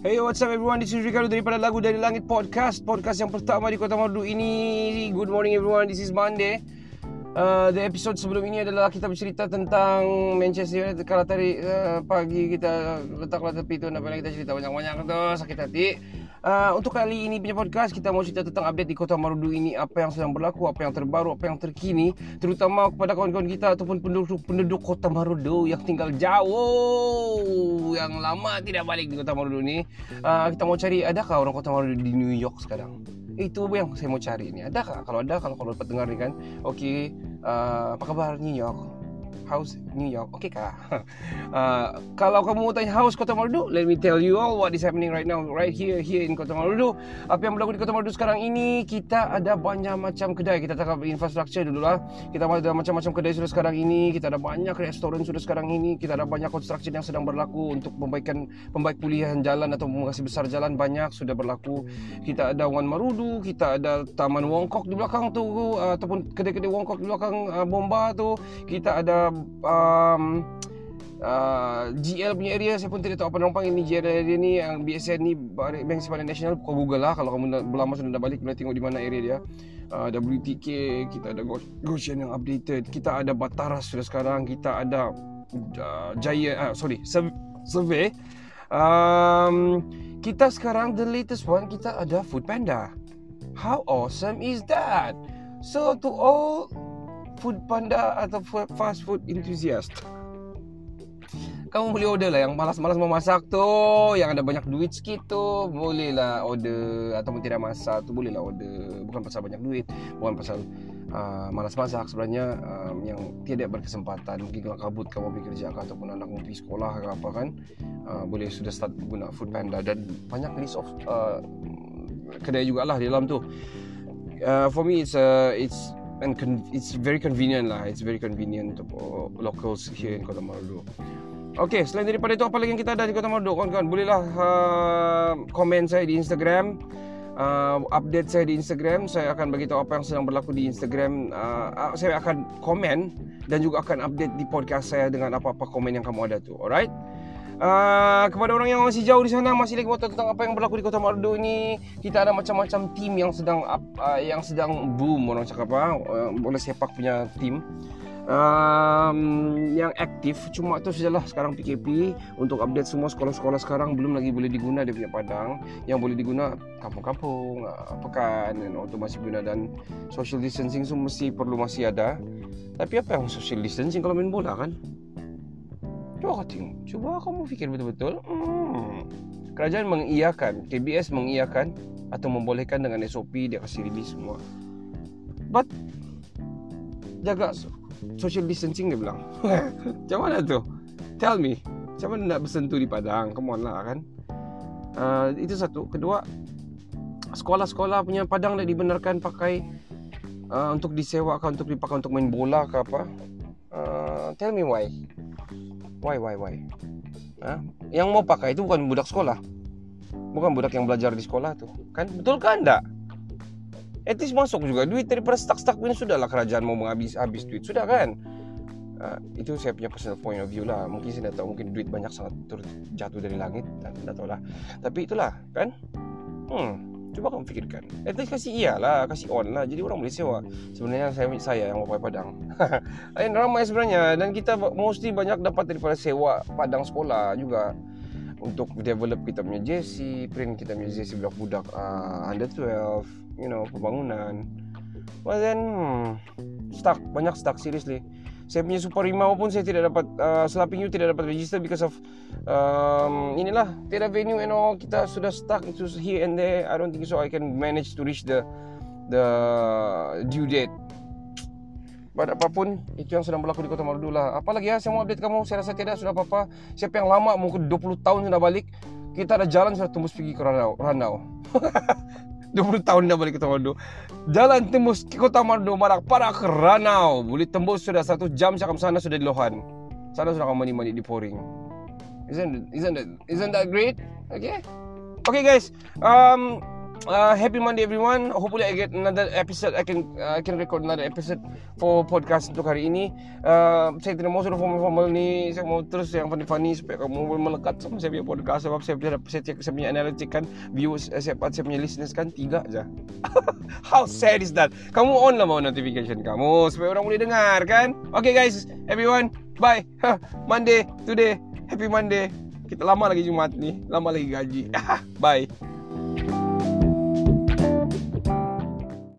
Hey what's up everyone? This is Ricardo daripada Lagu Dari Langit Podcast. Podcast yang pertama di Kota Merdu ini. Good morning everyone. This is Monday. Uh, The episode sebelum ini adalah Kita bercerita tentang Manchester United Kalau tadi uh, pagi kita Letaklah tepi tu. Nak kita cerita banyak-banyak tu. Sakit hati Uh, untuk kali ini punya podcast kita mau cerita tentang update di Kota Marudu ini apa yang sedang berlaku, apa yang terbaru, apa yang terkini terutama kepada kawan-kawan kita ataupun penduduk-penduduk Kota Marudu yang tinggal jauh yang lama tidak balik di Kota Marudu ini. Uh, kita mau cari adakah orang Kota Marudu di New York sekarang? Itu yang saya mau cari ini. Adakah? Kalau ada kalau kalau dapat dengar ni kan. Okey, uh, apa kabar New York? House New York. Okay kah? Uh, kalau kamu mau tanya House Kota Marudu, let me tell you all what is happening right now right here here in Kota Marudu. Apa yang berlaku di Kota Marudu sekarang ini, kita ada banyak macam kedai. Kita cakap infrastruktur dulu lah. Kita ada macam-macam kedai sudah sekarang ini. Kita ada banyak restoran sudah sekarang ini. Kita ada banyak konstruksi yang sedang berlaku untuk membaikkan pembaik pulihan jalan atau mengasih besar jalan banyak sudah berlaku. Kita ada Wan Marudu, kita ada Taman Wongkok di belakang tu uh, ataupun kedai-kedai Wongkok di belakang uh, Bomba tu. Kita ada um, uh, GL punya area saya pun tidak tahu apa nampak ini GL area ni yang BSN ni Bank Simpanan Nasional kau google lah. Kalau kamu nak berlama sudah nak balik boleh tengok di mana area dia. Uh, WTK kita ada Goshen yang updated. Kita ada Bataras sudah sekarang. Kita ada uh, Jaya uh, sorry survey. Um, kita sekarang the latest one kita ada Food Panda how awesome is that? So to all food panda atau fast food enthusiast. Kamu boleh order lah yang malas-malas memasak tu yang ada banyak duit sikit tu. Boleh lah order ataupun tidak masak tu boleh lah order. Bukan pasal banyak duit bukan pasal uh, malas masak sebenarnya uh, yang tidak berkesempatan. Mungkin kalau kabut kamu pergi kerja kah, ataupun anak pergi sekolah ke apa kan uh, boleh sudah start guna food panda. Dan banyak list of uh, kedai jugalah di dalam tu. Uh, for me it's uh, it's and con- it's very convenient lah. It's very convenient untuk locals here in Kota Marudu. Okay, selain daripada itu apa lagi yang kita ada di Kota Marudu? Kawan-kawan, bolehlah uh, komen saya di Instagram. Uh, update saya di Instagram Saya akan bagi tahu apa yang sedang berlaku di Instagram uh, uh, Saya akan komen Dan juga akan update di podcast saya Dengan apa-apa komen yang kamu ada tu Alright Uh, kepada orang yang masih jauh di sana masih lagi tahu tentang apa yang berlaku di Kota Marudu ini kita ada macam-macam tim yang sedang uh, yang sedang boom orang cakap uh, boleh sepak punya tim. Um, yang aktif cuma tu sajalah sekarang PKP untuk update semua sekolah-sekolah sekarang belum lagi boleh diguna dia punya padang. Yang boleh diguna kampung-kampung uh, pekan you know, masih guna. Dan social distancing semua mesti perlu masih ada. Tapi apa yang social distancing kalau main bola kan Cuba kau tengok. Cuba kamu fikir betul-betul. Hmm. Kerajaan mengiyakan KBS mengiyakan Atau membolehkan dengan SOP Dia kasih release semua. But Jaga Social distancing dia bilang. Macam mana tu? Tell me. Macam mana nak bersentuh di padang? Come on lah kan? Uh, Itu satu. Kedua Sekolah-sekolah punya padang Dah dibenarkan pakai uh, Untuk disewakan Untuk dipakai untuk main bola ke apa? Uh, Tell me why Why, why, why? Ha? Yang mau pakai itu bukan budak sekolah. Bukan budak yang belajar di sekolah tu. Kan? Betul kan enggak? Least masuk juga duit daripada stuck-stuck pun sudahlah kerajaan mau menghabis habis duit. Sudah kan? Uh, itu saya punya personal point of view lah. Mungkin saya tak tahu mungkin duit banyak sangat jatuh dari langit. Tak tahu lah. Tapi itulah kan? Hmm. Cuba kamu fikirkan. At least kasih iya lah Kasih on lah. Jadi orang boleh sewa. Sebenarnya saya, saya yang pakai padang. Lain ramai sebenarnya. Dan kita mesti banyak dapat daripada sewa Padang sekolah juga. Untuk develop kita punya JC Print kita punya JC budak-budak uh, Under 12 You know Pembangunan. But then hmm, Stuck Banyak stuck seriously saya punya super rimau pun saya tidak dapat uh, selaping you tidak dapat register because of um, inilah tidak venue and all kita sudah stuck itu here and there I don't think so I can manage to reach the the due date But apapun itu yang sedang berlaku di Kota Marudu lah. Apalagi ya saya mau update kamu saya rasa tidak sudah apa-apa. Siapa yang lama mungkin 20 tahun sudah balik kita ada jalan sudah tembus pergi ke. Ranau. 20 tahun dah balik ke Tamandu Jalan tembus ke Kota Mandu Marak para ke Ranau. Boleh tembus sudah satu jam cakap sana sudah di Lohan. Sana sudah kamu mandi-mandi di Poring. Isn't, isn't, that, isn't that great? Okay. Okay guys. Um, uh, happy Monday everyone. Hopefully I get another episode. I can uh, I can record another episode for podcast untuk hari ini. Uh, saya tidak mau suruh formal-formal ni. Saya mau terus yang funny-funny supaya kamu melekat sama saya punya podcast sebab saya punya saya, cek, saya punya analytic kan views saya, saya punya listeners kan tiga aja. How sad is that? Kamu on lah mau notification kamu supaya orang boleh dengar kan? Okay guys, everyone, bye. Monday today. Happy Monday. Kita lama lagi Jumat ni. Lama lagi gaji. Bye.